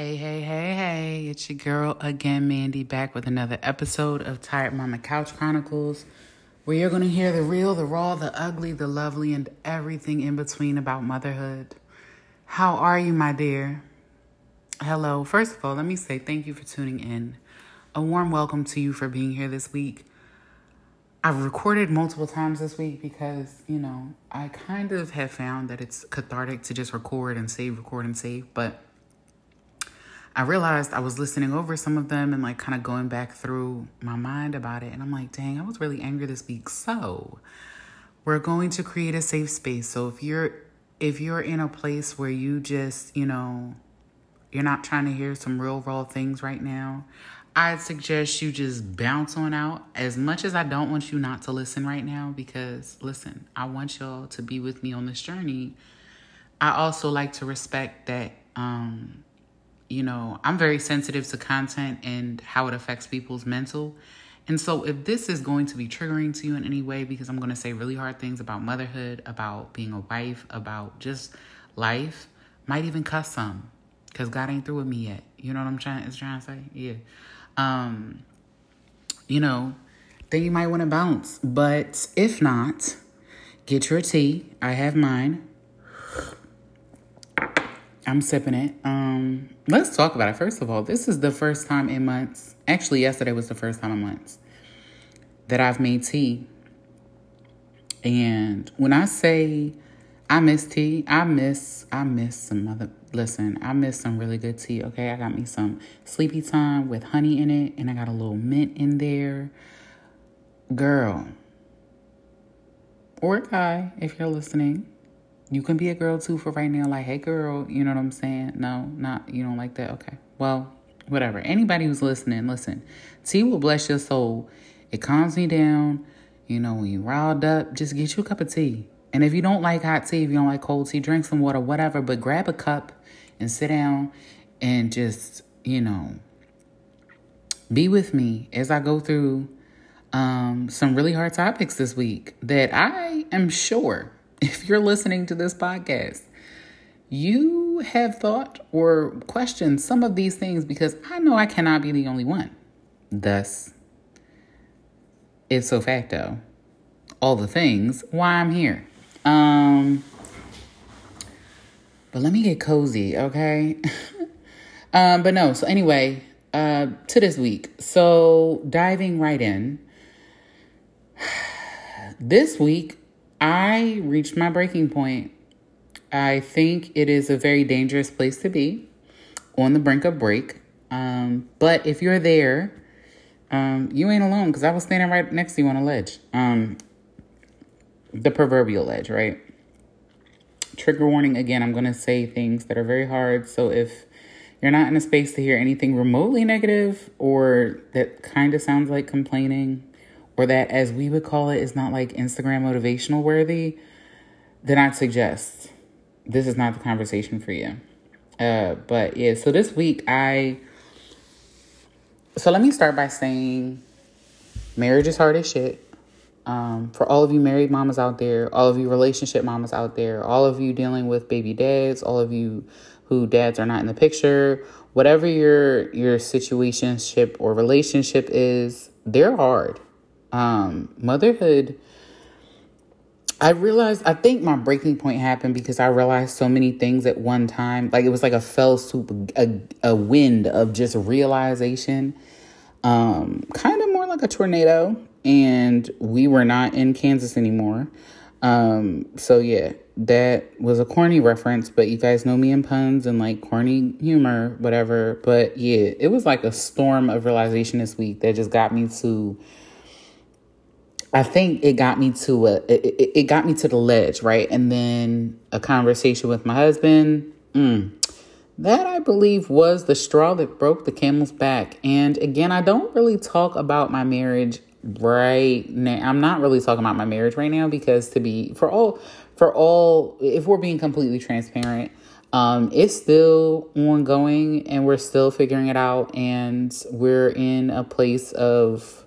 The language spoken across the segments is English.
Hey, hey, hey, hey, it's your girl again, Mandy, back with another episode of Tired Mama Couch Chronicles, where you're going to hear the real, the raw, the ugly, the lovely, and everything in between about motherhood. How are you, my dear? Hello. First of all, let me say thank you for tuning in. A warm welcome to you for being here this week. I've recorded multiple times this week because, you know, I kind of have found that it's cathartic to just record and save, record and save, but I realized I was listening over some of them and like kind of going back through my mind about it. And I'm like, dang, I was really angry this week. So we're going to create a safe space. So if you're if you're in a place where you just, you know, you're not trying to hear some real raw things right now, I'd suggest you just bounce on out. As much as I don't want you not to listen right now, because listen, I want y'all to be with me on this journey. I also like to respect that um you know, I'm very sensitive to content and how it affects people's mental. And so, if this is going to be triggering to you in any way, because I'm going to say really hard things about motherhood, about being a wife, about just life, might even cuss some, because God ain't through with me yet. You know what I'm trying is trying to say? Yeah. Um, you know, then you might want to bounce. But if not, get your tea. I have mine. I'm sipping it. Um, let's talk about it. First of all, this is the first time in months. Actually, yesterday was the first time in months that I've made tea. And when I say I miss tea, I miss I miss some other listen, I miss some really good tea. Okay, I got me some sleepy time with honey in it, and I got a little mint in there. Girl, or guy, if you're listening, you can be a girl too for right now. Like, hey, girl, you know what I'm saying? No, not, you don't like that? Okay. Well, whatever. Anybody who's listening, listen. Tea will bless your soul. It calms me down. You know, when you're riled up, just get you a cup of tea. And if you don't like hot tea, if you don't like cold tea, drink some water, whatever. But grab a cup and sit down and just, you know, be with me as I go through um, some really hard topics this week that I am sure if you're listening to this podcast, you have thought or questioned some of these things because I know I cannot be the only one. Thus, if so facto, all the things why I'm here. Um, but let me get cozy, okay? um, but no, so anyway, uh, to this week. So diving right in. This week I reached my breaking point. I think it is a very dangerous place to be on the brink of break. Um, but if you're there, um, you ain't alone because I was standing right next to you on a ledge. Um, the proverbial ledge, right? Trigger warning again, I'm going to say things that are very hard. So if you're not in a space to hear anything remotely negative or that kind of sounds like complaining, or that, as we would call it, is not like Instagram motivational worthy, then I'd suggest this is not the conversation for you. Uh, but yeah, so this week I. So let me start by saying marriage is hard as shit. Um, for all of you married mamas out there, all of you relationship mamas out there, all of you dealing with baby dads, all of you who dads are not in the picture, whatever your your situationship or relationship is, they're hard um, motherhood, I realized, I think my breaking point happened because I realized so many things at one time. Like it was like a fell swoop, a, a wind of just realization, um, kind of more like a tornado. And we were not in Kansas anymore. Um, so yeah, that was a corny reference, but you guys know me in puns and like corny humor, whatever. But yeah, it was like a storm of realization this week that just got me to I think it got me to a it, it got me to the ledge, right? And then a conversation with my husband. Mm, that I believe was the straw that broke the camel's back. And again, I don't really talk about my marriage right now. I'm not really talking about my marriage right now because to be for all for all if we're being completely transparent, um, it's still ongoing and we're still figuring it out and we're in a place of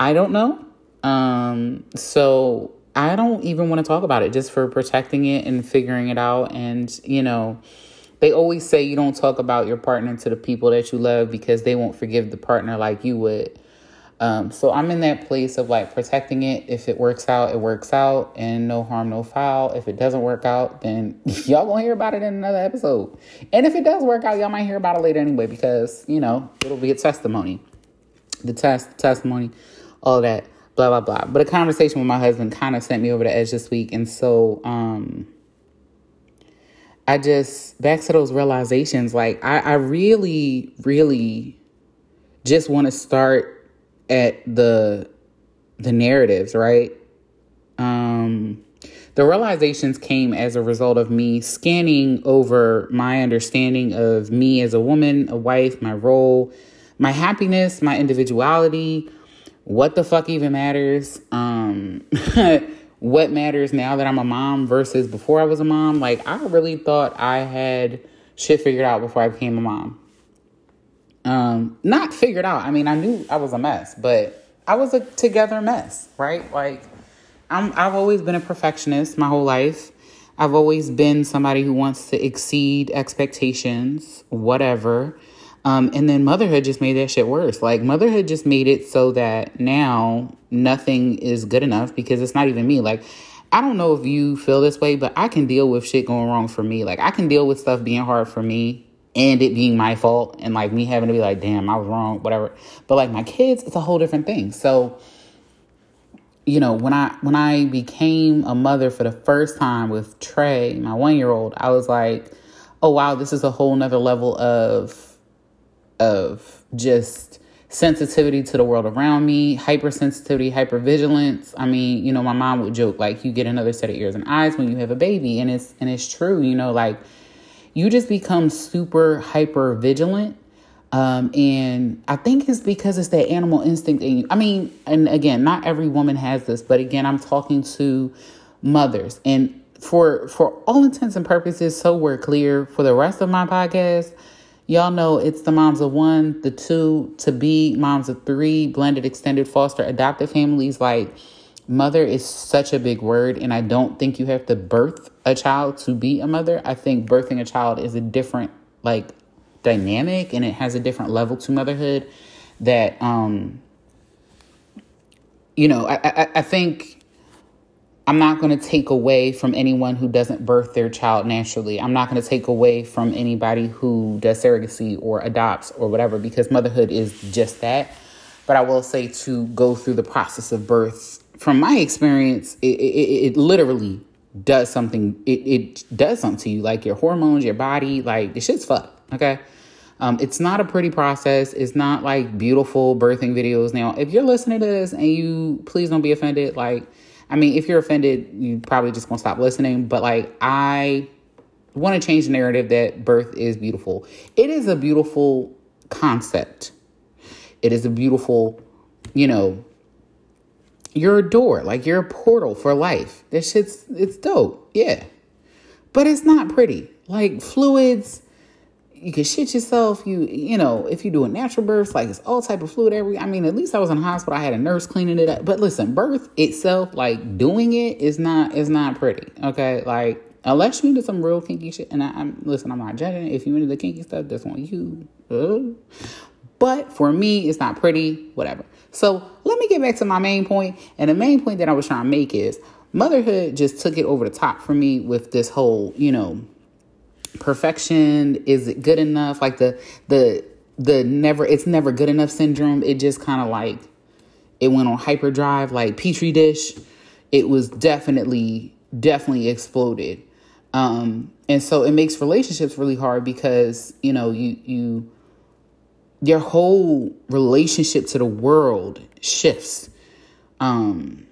I don't know. Um, so I don't even want to talk about it just for protecting it and figuring it out. And, you know, they always say you don't talk about your partner to the people that you love because they won't forgive the partner like you would. Um, so I'm in that place of like protecting it. If it works out, it works out, and no harm, no foul. If it doesn't work out, then y'all gonna hear about it in another episode. And if it does work out, y'all might hear about it later anyway because you know it'll be a testimony. The test, the testimony, all that, blah blah blah. But a conversation with my husband kind of sent me over the edge this week, and so um, I just back to those realizations. Like I, I really, really just want to start at the the narratives, right? Um the realizations came as a result of me scanning over my understanding of me as a woman, a wife, my role, my happiness, my individuality, what the fuck even matters, um what matters now that I'm a mom versus before I was a mom. Like I really thought I had shit figured out before I became a mom um, not figured out. I mean, I knew I was a mess, but I was a together mess, right? Like, I'm, I've always been a perfectionist my whole life. I've always been somebody who wants to exceed expectations, whatever. Um, and then motherhood just made that shit worse. Like, motherhood just made it so that now nothing is good enough because it's not even me. Like, I don't know if you feel this way, but I can deal with shit going wrong for me. Like, I can deal with stuff being hard for me and it being my fault and like me having to be like, damn, I was wrong, whatever. But like my kids, it's a whole different thing. So, you know, when I when I became a mother for the first time with Trey, my one year old, I was like, oh wow, this is a whole nother level of of just sensitivity to the world around me, hypersensitivity, hypervigilance. I mean, you know, my mom would joke like you get another set of ears and eyes when you have a baby, and it's and it's true, you know, like you just become super hyper vigilant. Um, and I think it's because it's that animal instinct in you. I mean, and again, not every woman has this, but again, I'm talking to mothers. And for for all intents and purposes, so we're clear for the rest of my podcast, y'all know it's the moms of one, the two, to be moms of three, blended, extended, foster, adoptive families. Like mother is such a big word and i don't think you have to birth a child to be a mother i think birthing a child is a different like dynamic and it has a different level to motherhood that um you know i i, I think i'm not going to take away from anyone who doesn't birth their child naturally i'm not going to take away from anybody who does surrogacy or adopts or whatever because motherhood is just that but i will say to go through the process of birth from my experience, it, it, it literally does something. It, it does something to you, like your hormones, your body, like the shit's fucked. Okay. Um, it's not a pretty process. It's not like beautiful birthing videos. Now, if you're listening to this and you please don't be offended, like, I mean, if you're offended, you probably just gonna stop listening. But like, I want to change the narrative that birth is beautiful. It is a beautiful concept. It is a beautiful, you know, you're a door, like you're a portal for life. This shit's it's dope, yeah. But it's not pretty. Like fluids, you can shit yourself. You you know, if you do a natural birth, like it's all type of fluid every I mean, at least I was in the hospital, I had a nurse cleaning it up. But listen, birth itself, like doing it is not is not pretty. Okay. Like unless you into some real kinky shit, and I, am listen, I'm not judging. If you into the kinky stuff, that's on you. But for me, it's not pretty, whatever. So let me get back to my main point. And the main point that I was trying to make is motherhood just took it over the top for me with this whole, you know, perfection. Is it good enough? Like the the the never it's never good enough syndrome. It just kind of like it went on hyperdrive, like petri dish. It was definitely definitely exploded. Um, and so it makes relationships really hard because you know you you your whole relationship to the world shifts. Um,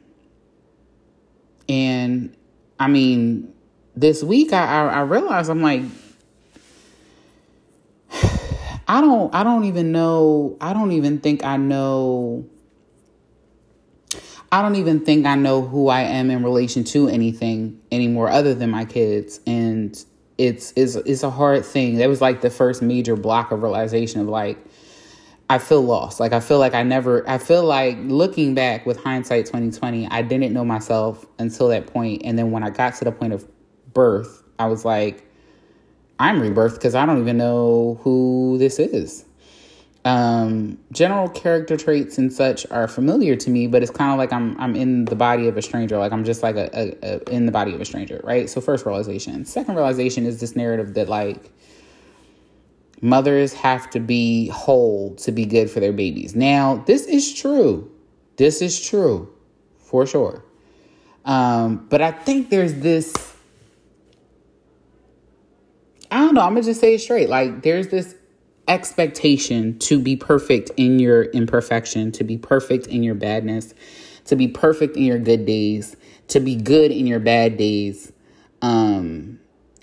and I mean, this week I, I, I realized I'm like, I don't, I don't even know. I don't even think I know. I don't even think I know who I am in relation to anything anymore other than my kids. And it's, it's, it's a hard thing. That was like the first major block of realization of like, I feel lost. Like I feel like I never I feel like looking back with hindsight 2020, I didn't know myself until that point and then when I got to the point of birth, I was like I'm rebirth because I don't even know who this is. Um, general character traits and such are familiar to me, but it's kind of like I'm I'm in the body of a stranger. Like I'm just like a, a, a in the body of a stranger, right? So first realization. Second realization is this narrative that like mothers have to be whole to be good for their babies. Now, this is true. This is true for sure. Um, but I think there's this I don't know, I'm gonna just say it straight. Like there's this expectation to be perfect in your imperfection, to be perfect in your badness, to be perfect in your good days, to be good in your bad days. Um,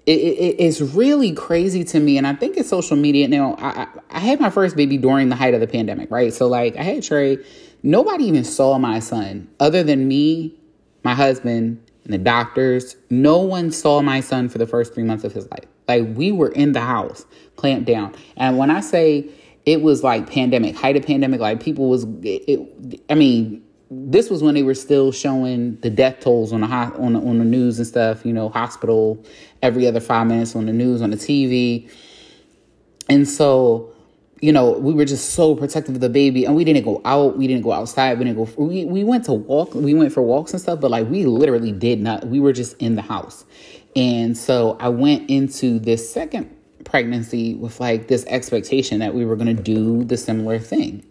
it, it, it's really crazy to me, and I think it's social media. Now, I, I had my first baby during the height of the pandemic, right? So, like, I had Trey. Nobody even saw my son other than me, my husband, and the doctors. No one saw my son for the first three months of his life. Like we were in the house, clamped down. And when I say it was like pandemic, height of pandemic, like people was, it, it, I mean, this was when they were still showing the death tolls on the on the, on the news and stuff. You know, hospital every other five minutes on the news on the TV, and so you know we were just so protective of the baby, and we didn't go out, we didn't go outside, we didn't go. We we went to walk, we went for walks and stuff, but like we literally did not. We were just in the house, and so I went into this second pregnancy with like this expectation that we were going to do the similar thing.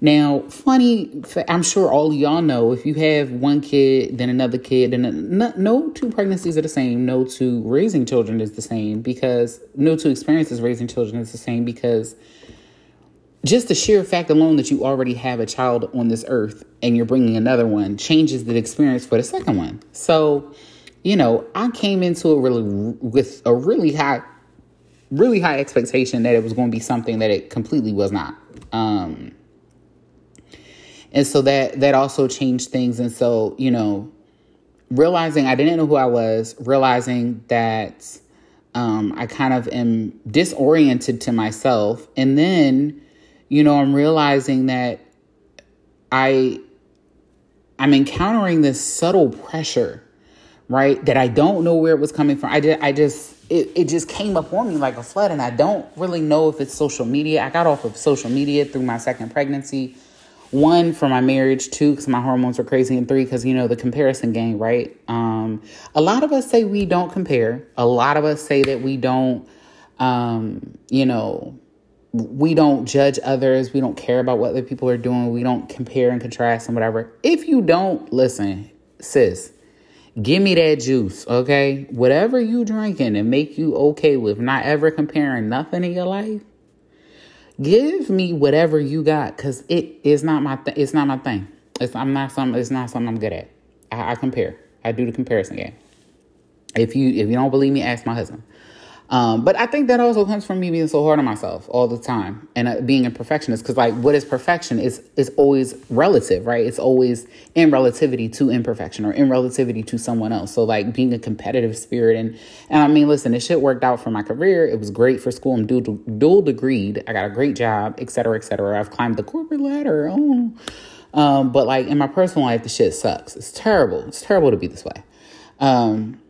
Now, funny, I'm sure all y'all know if you have one kid, then another kid, and no, no two pregnancies are the same. No two raising children is the same because no two experiences raising children is the same because just the sheer fact alone that you already have a child on this earth and you're bringing another one changes the experience for the second one. So, you know, I came into it really with a really high, really high expectation that it was going to be something that it completely was not. Um, and so that that also changed things. And so, you know, realizing I didn't know who I was, realizing that um, I kind of am disoriented to myself, and then, you know, I'm realizing that I I'm encountering this subtle pressure right? That I don't know where it was coming from. I did I just it, it just came up on me like a flood and I don't really know if it's social media. I got off of social media through my second pregnancy. One for my marriage, two because my hormones were crazy, and three because you know the comparison game, right? Um, a lot of us say we don't compare. A lot of us say that we don't, um, you know, we don't judge others. We don't care about what other people are doing. We don't compare and contrast and whatever. If you don't listen, sis, Give me that juice, okay? Whatever you drinking and make you okay with not ever comparing nothing in your life. Give me whatever you got, cause it is not my th- it's not my thing. It's I'm not some it's not something I'm good at. I, I compare. I do the comparison game. If you if you don't believe me, ask my husband. Um, but I think that also comes from me being so hard on myself all the time and uh, being a perfectionist. Because like, what is perfection is is always relative, right? It's always in relativity to imperfection or in relativity to someone else. So like being a competitive spirit and and I mean, listen, this shit worked out for my career. It was great for school. I'm dual dual degreed. I got a great job, et cetera, et cetera. I've climbed the corporate ladder. Oh. Um, but like in my personal life, the shit sucks. It's terrible. It's terrible to be this way. Um,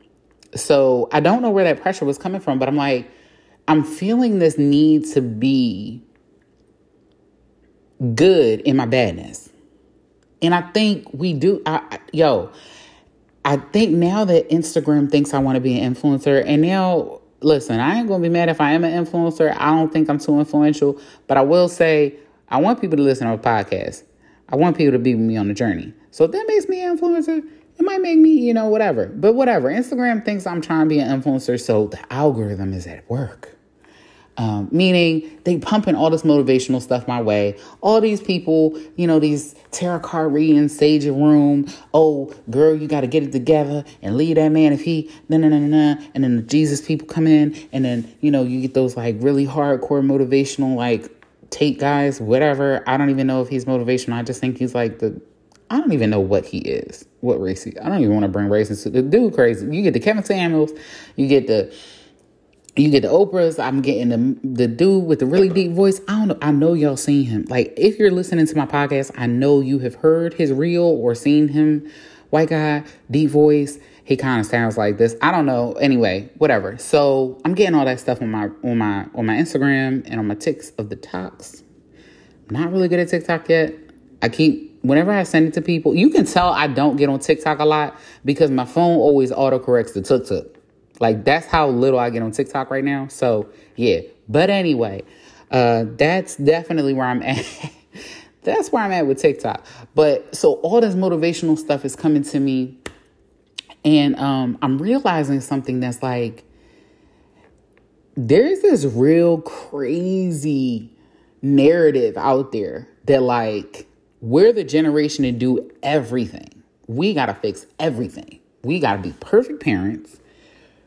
so I don't know where that pressure was coming from, but I'm like, I'm feeling this need to be good in my badness. And I think we do. I, yo, I think now that Instagram thinks I want to be an influencer, and now, listen, I ain't going to be mad if I am an influencer. I don't think I'm too influential, but I will say, I want people to listen to a podcast. I want people to be with me on the journey. So if that makes me an influencer, it might make me, you know, whatever. But whatever. Instagram thinks I'm trying to be an influencer, so the algorithm is at work. Um, meaning they pumping all this motivational stuff my way. All these people, you know, these tarot card readings, sage room. Oh, girl, you got to get it together and leave that man if he no no no no. And then the Jesus people come in, and then you know you get those like really hardcore motivational like take guys, whatever. I don't even know if he's motivational. I just think he's like the I don't even know what he is, what race he. I don't even want to bring race into the dude crazy. You get the Kevin Samuels, you get the you get the Oprahs. I'm getting the the dude with the really deep voice. I don't know. I know y'all seen him. Like if you're listening to my podcast, I know you have heard his reel or seen him. White guy, deep voice, he kind of sounds like this. I don't know. Anyway, whatever. So I'm getting all that stuff on my on my on my Instagram and on my ticks of the talks. not really good at TikTok yet. I keep whenever I send it to people, you can tell I don't get on TikTok a lot because my phone always autocorrects the tuk. Like that's how little I get on TikTok right now. So yeah. But anyway, uh, that's definitely where I'm at. that's where I'm at with TikTok. But so all this motivational stuff is coming to me, and um, I'm realizing something that's like there's this real crazy narrative out there that like we're the generation to do everything. We got to fix everything. We got to be perfect parents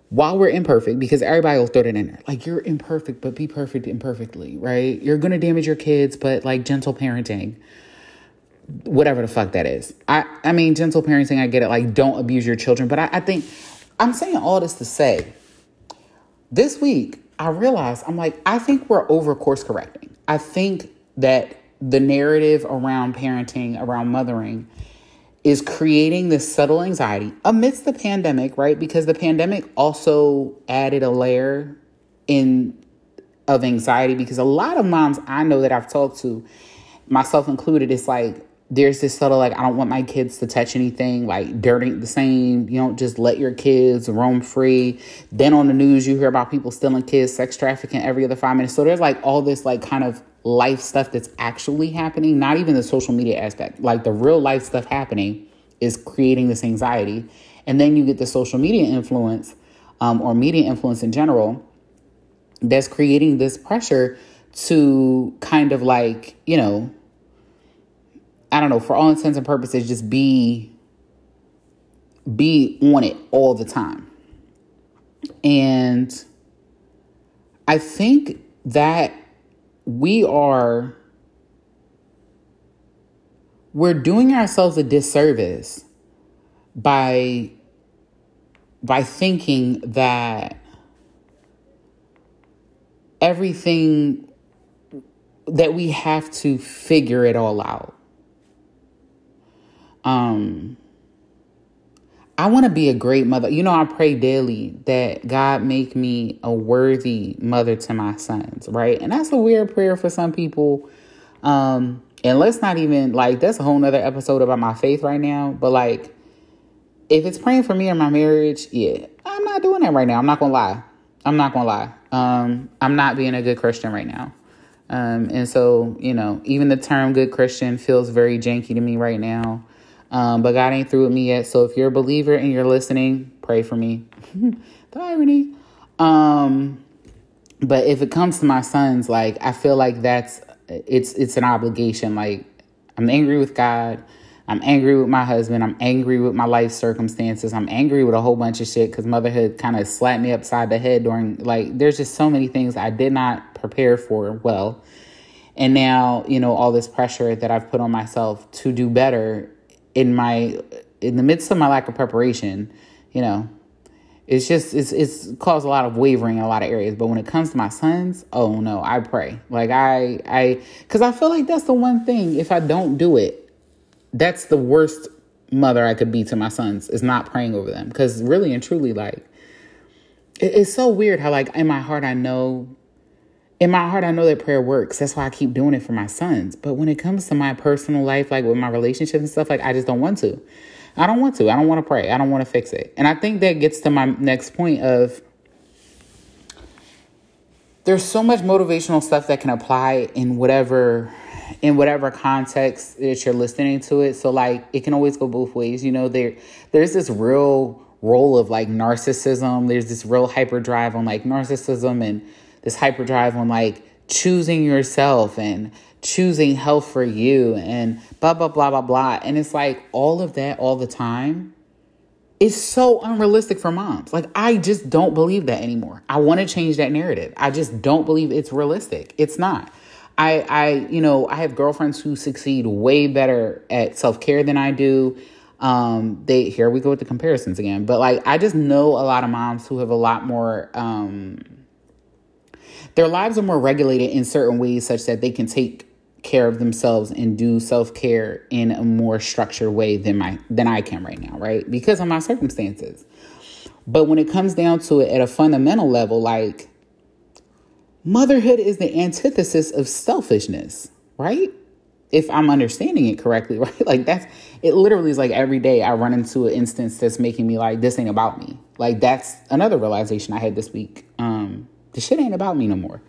while we're imperfect, because everybody will throw that in there. Like, you're imperfect, but be perfect imperfectly, right? You're going to damage your kids, but like gentle parenting, whatever the fuck that is. I, I mean, gentle parenting, I get it. Like, don't abuse your children. But I, I think I'm saying all this to say this week, I realized I'm like, I think we're over course correcting. I think that the narrative around parenting, around mothering, is creating this subtle anxiety amidst the pandemic, right? Because the pandemic also added a layer in of anxiety because a lot of moms I know that I've talked to, myself included, it's like there's this subtle like I don't want my kids to touch anything like dirt ain't the same. You don't just let your kids roam free. Then on the news you hear about people stealing kids, sex trafficking every other five minutes. So there's like all this like kind of life stuff that's actually happening, not even the social media aspect, like the real life stuff happening is creating this anxiety. And then you get the social media influence um, or media influence in general that's creating this pressure to kind of like, you know, I don't know, for all intents and purposes, just be be on it all the time. And I think that we are we're doing ourselves a disservice by by thinking that everything that we have to figure it all out um I want to be a great mother. You know, I pray daily that God make me a worthy mother to my sons, right? And that's a weird prayer for some people. Um, and let's not even like that's a whole nother episode about my faith right now. But like if it's praying for me and my marriage, yeah, I'm not doing that right now. I'm not gonna lie. I'm not gonna lie. Um, I'm not being a good Christian right now. Um, and so, you know, even the term good Christian feels very janky to me right now. Um, but God ain't through with me yet. So if you're a believer and you're listening, pray for me. the irony. Um, but if it comes to my sons, like I feel like that's it's it's an obligation. Like I'm angry with God. I'm angry with my husband. I'm angry with my life circumstances. I'm angry with a whole bunch of shit because motherhood kind of slapped me upside the head during like there's just so many things I did not prepare for well. And now, you know, all this pressure that I've put on myself to do better in my in the midst of my lack of preparation, you know, it's just it's it's caused a lot of wavering in a lot of areas. But when it comes to my sons, oh no, I pray. Like I I because I feel like that's the one thing. If I don't do it, that's the worst mother I could be to my sons is not praying over them. Because really and truly, like it, it's so weird how like in my heart I know in my heart, I know that prayer works. That's why I keep doing it for my sons. But when it comes to my personal life, like with my relationships and stuff, like I just don't want to. I don't want to. I don't want to pray. I don't want to fix it. And I think that gets to my next point of there's so much motivational stuff that can apply in whatever in whatever context that you're listening to it. So like it can always go both ways. You know, there there's this real role of like narcissism. There's this real hyperdrive on like narcissism and this hyperdrive on like choosing yourself and choosing health for you and blah blah blah blah blah. And it's like all of that all the time is so unrealistic for moms. Like i just don't believe that anymore. I want to change that narrative. I just don't believe it's realistic. It's not. I i you know i have girlfriends who succeed way better at self-care than i do. Um they here we go with the comparisons again. But like i just know a lot of moms who have a lot more um their lives are more regulated in certain ways such that they can take care of themselves and do self-care in a more structured way than my than I can right now, right? Because of my circumstances. But when it comes down to it at a fundamental level, like motherhood is the antithesis of selfishness, right? If I'm understanding it correctly, right? Like that's it literally is like every day I run into an instance that's making me like this ain't about me. Like that's another realization I had this week. Um the shit ain't about me no more.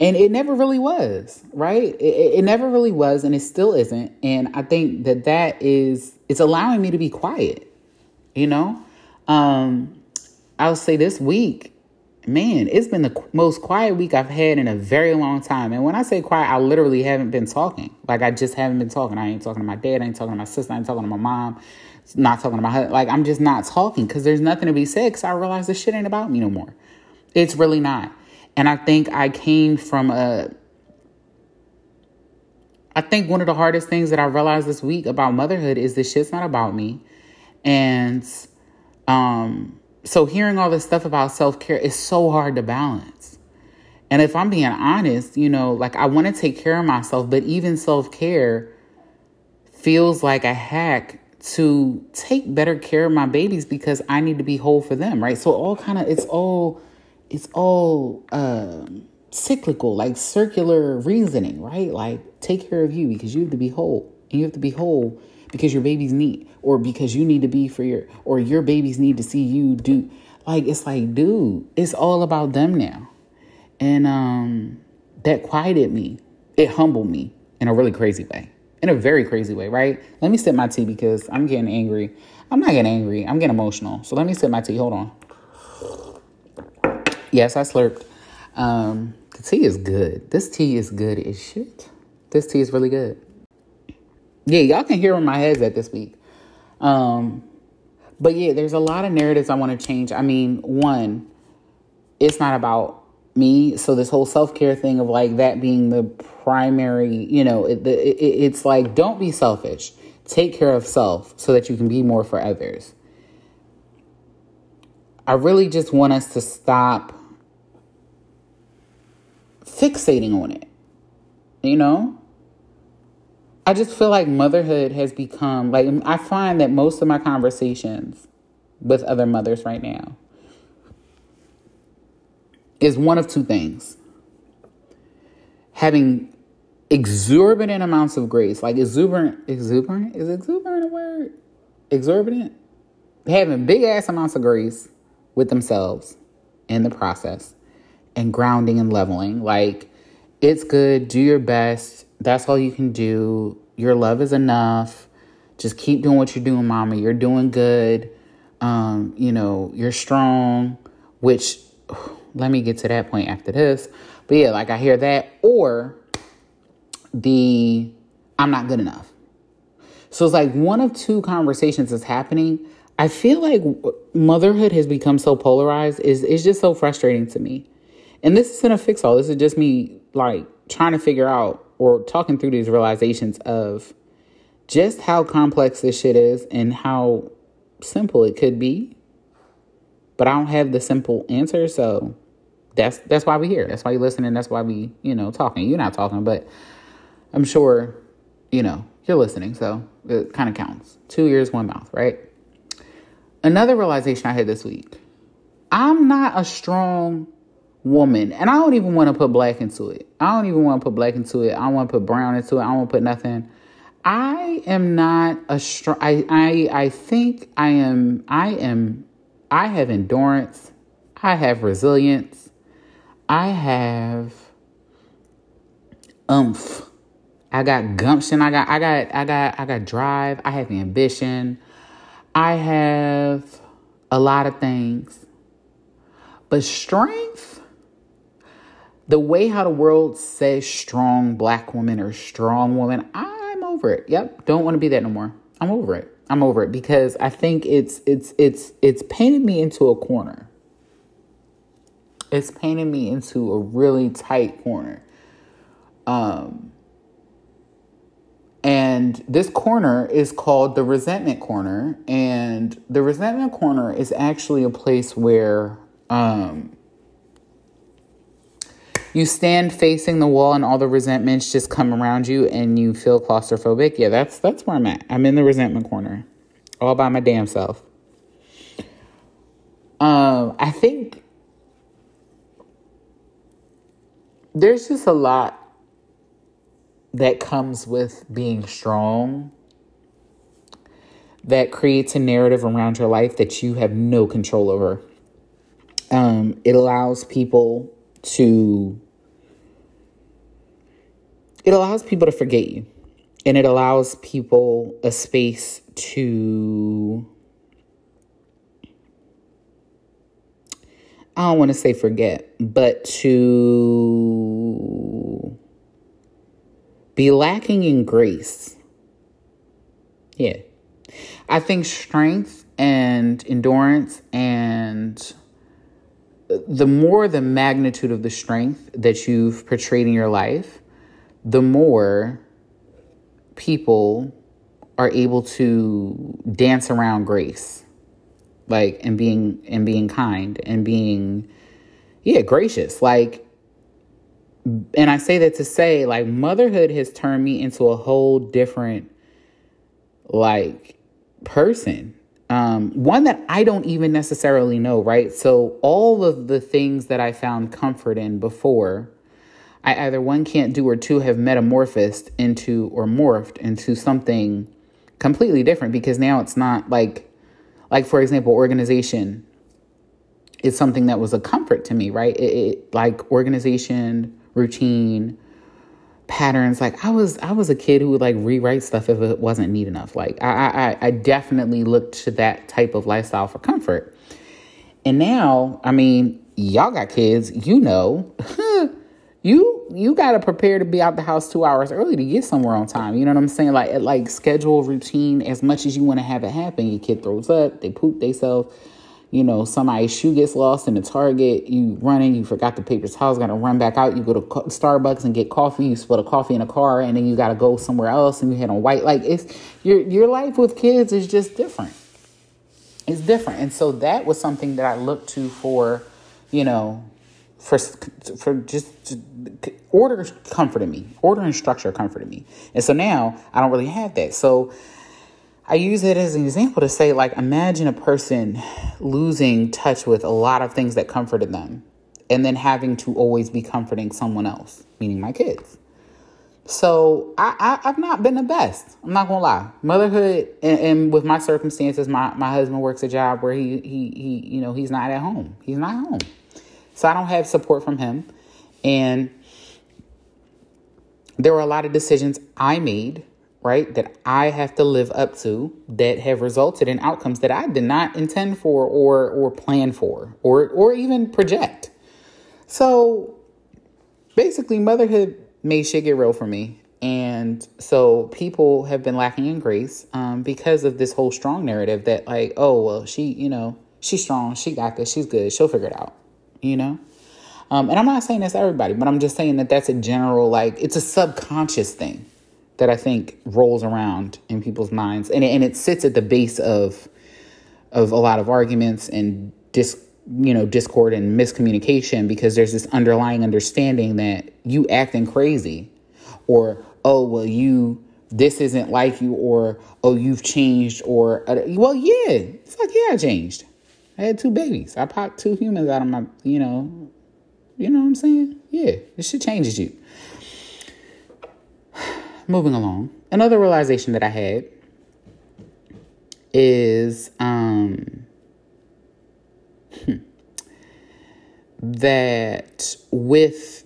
And it never really was, right? It, it, never really was, and it still isn't. And I think that that is, it's allowing me to be quiet, you know? Um, I'll say this week, man, it's been the most quiet week I've had in a very long time. And when I say quiet, I literally haven't been talking. Like, I just haven't been talking. I ain't talking to my dad, I ain't talking to my sister, I ain't talking to my mom, not talking to my husband. Like, I'm just not talking because there's nothing to be said because I realize this shit ain't about me no more. It's really not. And I think I came from a I think one of the hardest things that I realized this week about motherhood is this shit's not about me. And um so hearing all this stuff about self-care is so hard to balance. And if I'm being honest, you know, like I want to take care of myself, but even self-care feels like a hack to take better care of my babies because I need to be whole for them, right? So all kind of it's all it's all um, cyclical, like circular reasoning, right? Like take care of you because you have to be whole, and you have to be whole because your babies need, or because you need to be for your, or your babies need to see you do. Like it's like, dude, it's all about them now, and um, that quieted me. It humbled me in a really crazy way, in a very crazy way, right? Let me sip my tea because I'm getting angry. I'm not getting angry. I'm getting emotional. So let me sip my tea. Hold on. Yes, I slurped. Um, the tea is good. This tea is good as shit. This tea is really good. Yeah, y'all can hear where my head's at this week. Um, but yeah, there's a lot of narratives I want to change. I mean, one, it's not about me. So this whole self care thing of like that being the primary, you know, it, it, it's like don't be selfish. Take care of self so that you can be more for others. I really just want us to stop fixating on it. You know? I just feel like motherhood has become like I find that most of my conversations with other mothers right now is one of two things. Having exorbitant amounts of grace, like exuberant, exuberant, is exuberant a word? Exorbitant? Having big ass amounts of grace with themselves in the process and grounding and leveling. Like, it's good, do your best. That's all you can do. Your love is enough. Just keep doing what you're doing, mama. You're doing good. Um, you know, you're strong, which let me get to that point after this. But yeah, like I hear that, or the I'm not good enough. So it's like one of two conversations is happening. I feel like motherhood has become so polarized. is It's just so frustrating to me. And this isn't a fix all. This is just me like trying to figure out or talking through these realizations of just how complex this shit is and how simple it could be. But I don't have the simple answer, so that's that's why we're here. That's why you're listening. That's why we, you know, talking. You're not talking, but I'm sure, you know, you're listening, so it kind of counts. Two ears, one mouth, right? Another realization I had this week. I'm not a strong woman. And I don't even want to put black into it. I don't even want to put black into it. I don't want to put brown into it. I don't want to put nothing. I am not a strong I, I I think I am I am I have endurance. I have resilience. I have umph. I got gumption. I got I got I got I got drive. I have ambition. I have a lot of things. But strength the way how the world says strong black woman or strong woman, I'm over it. Yep, don't want to be that no more. I'm over it. I'm over it because I think it's it's it's it's painted me into a corner. It's painted me into a really tight corner. Um and this corner is called the resentment corner and the resentment corner is actually a place where um you stand facing the wall and all the resentments just come around you and you feel claustrophobic. Yeah, that's that's where I'm at. I'm in the resentment corner. All by my damn self. Um, I think there's just a lot that comes with being strong that creates a narrative around your life that you have no control over. Um, it allows people to it allows people to forget you and it allows people a space to I don't want to say forget, but to be lacking in grace. Yeah. I think strength and endurance and uh, the more the magnitude of the strength that you've portrayed in your life, the more people are able to dance around grace like and being and being kind and being yeah gracious. Like and i say that to say like motherhood has turned me into a whole different like person. Um one that i don't even necessarily know right? So all of the things that i found comfort in before i either one can't do or two have metamorphosed into or morphed into something completely different because now it's not like like, for example, organization is something that was a comfort to me, right? It, it, like organization, routine, patterns. Like I was, I was a kid who would like rewrite stuff if it wasn't neat enough. Like I, I, I definitely looked to that type of lifestyle for comfort. And now, I mean, y'all got kids, you know, you you got to prepare to be out the house two hours early to get somewhere on time. You know what I'm saying? Like like schedule routine as much as you want to have it happen. Your kid throws up, they poop themselves. You know, somebody's shoe gets lost in the Target. You running, you forgot the paper towels. Got to run back out. You go to Starbucks and get coffee. You spill the coffee in a car, and then you got to go somewhere else. And you hit on white. Like it's your your life with kids is just different. It's different, and so that was something that I looked to for, you know, for for just order comforted me. Order and structure comforted me. And so now I don't really have that. So I use it as an example to say, like, imagine a person losing touch with a lot of things that comforted them and then having to always be comforting someone else, meaning my kids. So I, I have not been the best. I'm not gonna lie. Motherhood and, and, with my circumstances, my, my husband works a job where he he he you know he's not at home. He's not home. So I don't have support from him. And there were a lot of decisions I made, right, that I have to live up to that have resulted in outcomes that I did not intend for or or plan for or or even project. So basically motherhood made shit get real for me. And so people have been lacking in grace um, because of this whole strong narrative that like, oh well, she, you know, she's strong, she got this, she's good, she'll figure it out you know? Um, and I'm not saying that's everybody, but I'm just saying that that's a general, like, it's a subconscious thing that I think rolls around in people's minds. And, and it sits at the base of, of a lot of arguments and dis, you know, discord and miscommunication because there's this underlying understanding that you acting crazy or, oh, well, you, this isn't like you or, oh, you've changed or, uh, well, yeah, like, yeah, I changed. I had two babies. I popped two humans out of my, you know, you know what I'm saying? Yeah, this shit changes you. Moving along. Another realization that I had is um that with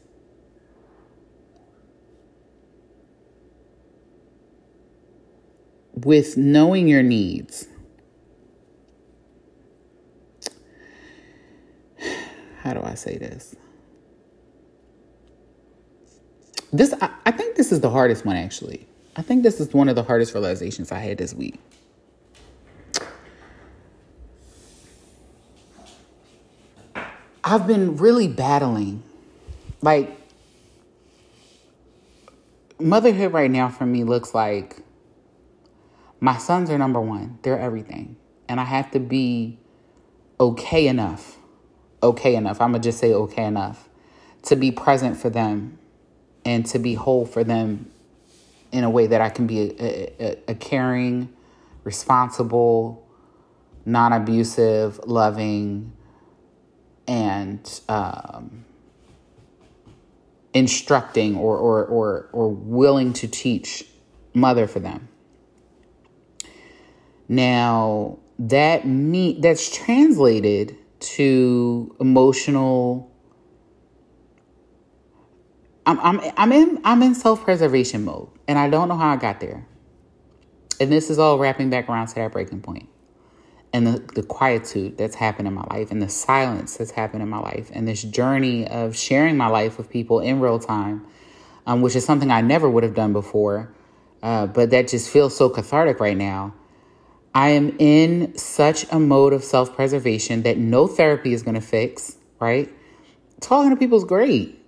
with knowing your needs how do I say this? This I, I think this is the hardest one actually. I think this is one of the hardest realizations I had this week. I've been really battling. Like, motherhood right now for me looks like my sons are number one, they're everything. And I have to be okay enough okay enough. I'm going to just say okay enough to be present for them and to be whole for them in a way that I can be a, a, a caring, responsible, non abusive, loving, and um, instructing or, or, or, or willing to teach mother for them. Now, that me that's translated to emotional I'm I'm I'm in I'm in self-preservation mode and I don't know how I got there. And this is all wrapping back around to that breaking point. And the, the quietude that's happened in my life and the silence that's happened in my life and this journey of sharing my life with people in real time, um, which is something I never would have done before. Uh, but that just feels so cathartic right now. I am in such a mode of self preservation that no therapy is going to fix, right? Talking to people is great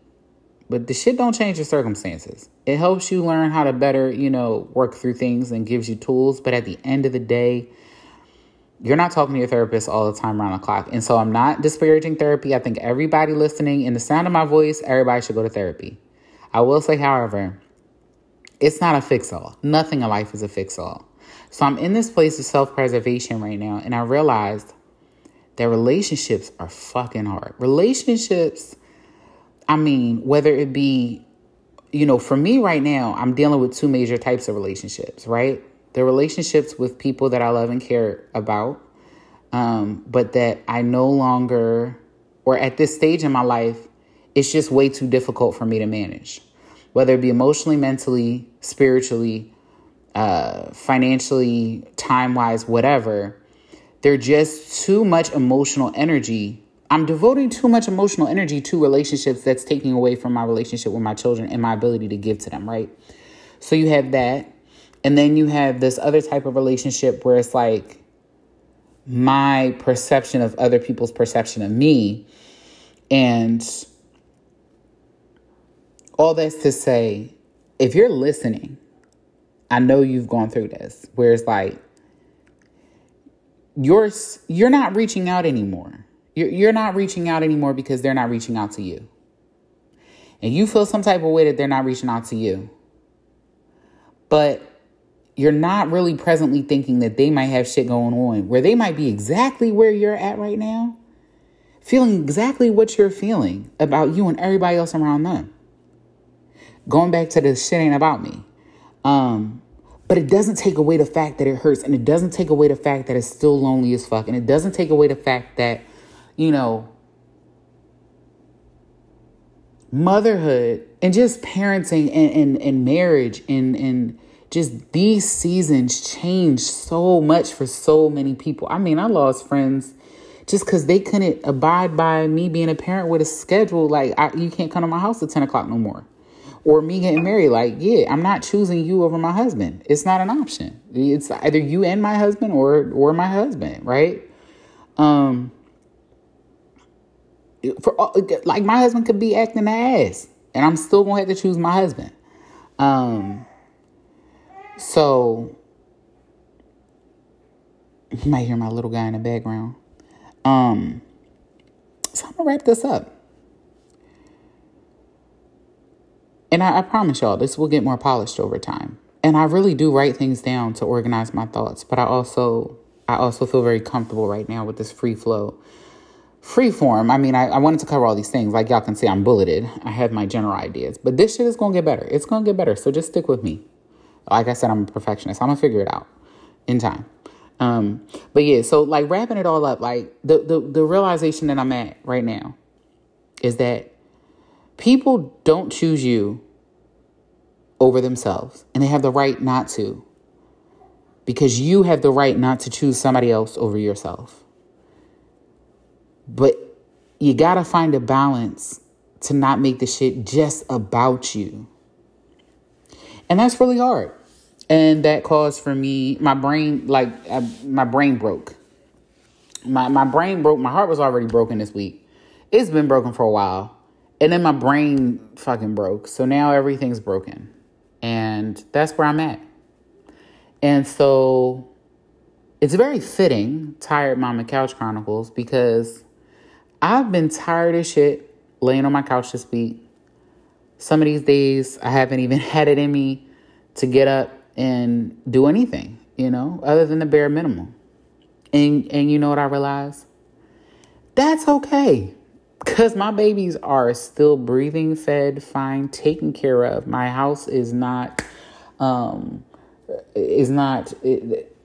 but the shit don't change your circumstances. It helps you learn how to better, you know, work through things and gives you tools. But at the end of the day, you're not talking to your therapist all the time around the clock. And so I'm not disparaging therapy. I think everybody listening in the sound of my voice, everybody should go to therapy. I will say, however, it's not a fix all. Nothing in life is a fix all. So I'm in this place of self preservation right now. And I realized that relationships are fucking hard. Relationships I mean, whether it be, you know, for me right now, I'm dealing with two major types of relationships, right? The relationships with people that I love and care about, um, but that I no longer, or at this stage in my life, it's just way too difficult for me to manage, whether it be emotionally, mentally, spiritually, uh, financially, time wise, whatever. They're just too much emotional energy I'm devoting too much emotional energy to relationships that's taking away from my relationship with my children and my ability to give to them, right? So you have that. And then you have this other type of relationship where it's like my perception of other people's perception of me. And all that's to say, if you're listening, I know you've gone through this, where it's like you're you're not reaching out anymore you're, you're not reaching out anymore because they're not reaching out to you. And you feel some type of way that they're not reaching out to you. But you're not really presently thinking that they might have shit going on where they might be exactly where you're at right now, feeling exactly what you're feeling about you and everybody else around them. Going back to the shit ain't about me. Um, but it doesn't take away the fact that it hurts, and it doesn't take away the fact that it's still lonely as fuck, and it doesn't take away the fact that you know, motherhood and just parenting and, and, and marriage and, and just these seasons change so much for so many people. I mean, I lost friends just because they couldn't abide by me being a parent with a schedule. Like, I, you can't come to my house at 10 o'clock no more. Or me getting married. Like, yeah, I'm not choosing you over my husband. It's not an option. It's either you and my husband or or my husband, right? Um, for like my husband could be acting ass, and I'm still gonna have to choose my husband. Um, so you might hear my little guy in the background. Um, so I'm gonna wrap this up. And I, I promise y'all, this will get more polished over time. And I really do write things down to organize my thoughts, but I also I also feel very comfortable right now with this free flow free form. I mean, I, I wanted to cover all these things. Like y'all can see, I'm bulleted. I have my general ideas, but this shit is gonna get better. It's gonna get better. So just stick with me. Like I said, I'm a perfectionist. I'm gonna figure it out in time. Um, but yeah, so like wrapping it all up, like the the the realization that I'm at right now is that people don't choose you over themselves, and they have the right not to. Because you have the right not to choose somebody else over yourself. But you got to find a balance to not make the shit just about you. And that's really hard. And that caused for me, my brain, like, uh, my brain broke. My, my brain broke. My heart was already broken this week. It's been broken for a while. And then my brain fucking broke. So now everything's broken. And that's where I'm at. And so it's very fitting, Tired Mama Couch Chronicles, because I've been tired of shit laying on my couch this week. Some of these days, I haven't even had it in me to get up and do anything, you know, other than the bare minimum. And and you know what I realized? That's okay. Cuz my babies are still breathing, fed, fine, taken care of. My house is not um is not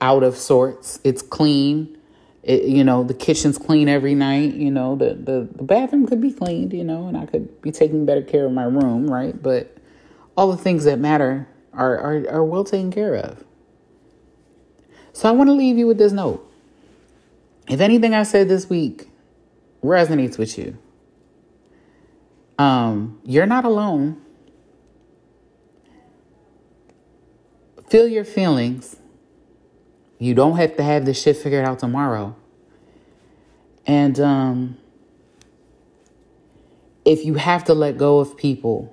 out of sorts. It's clean. It, you know, the kitchen's clean every night. You know, the, the, the bathroom could be cleaned, you know, and I could be taking better care of my room, right? But all the things that matter are, are, are well taken care of. So I want to leave you with this note. If anything I said this week resonates with you, um, you're not alone. Feel your feelings. You don't have to have this shit figured out tomorrow. And um, if you have to let go of people,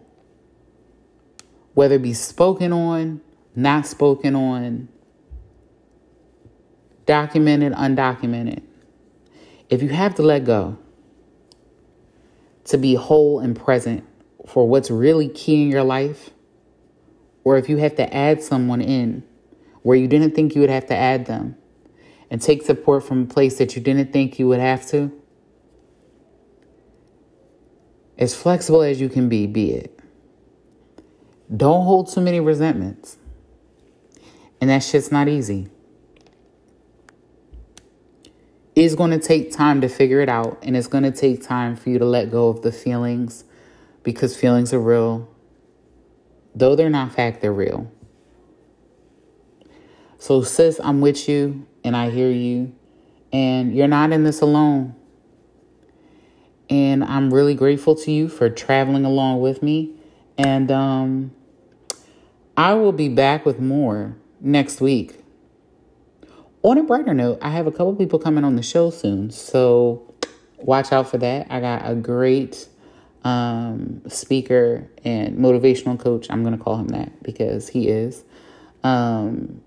whether it be spoken on, not spoken on, documented, undocumented, if you have to let go to be whole and present for what's really key in your life, or if you have to add someone in where you didn't think you would have to add them and take support from a place that you didn't think you would have to, as flexible as you can be, be it. Don't hold too many resentments. And that shit's not easy. It's going to take time to figure it out, and it's going to take time for you to let go of the feelings because feelings are real Though they're not fact, they're real. So, sis, I'm with you and I hear you. And you're not in this alone. And I'm really grateful to you for traveling along with me. And um, I will be back with more next week. On a brighter note, I have a couple people coming on the show soon. So watch out for that. I got a great um, speaker and motivational coach. I'm going to call him that because he is. Um,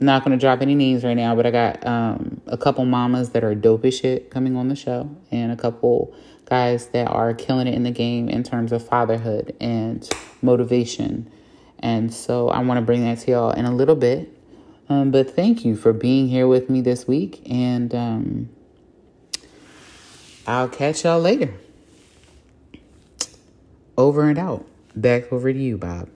not going to drop any names right now, but I got um, a couple mamas that are dope as shit coming on the show, and a couple guys that are killing it in the game in terms of fatherhood and motivation. And so I want to bring that to y'all in a little bit. Um, but thank you for being here with me this week, and um, I'll catch y'all later. Over and out. Back over to you, Bob.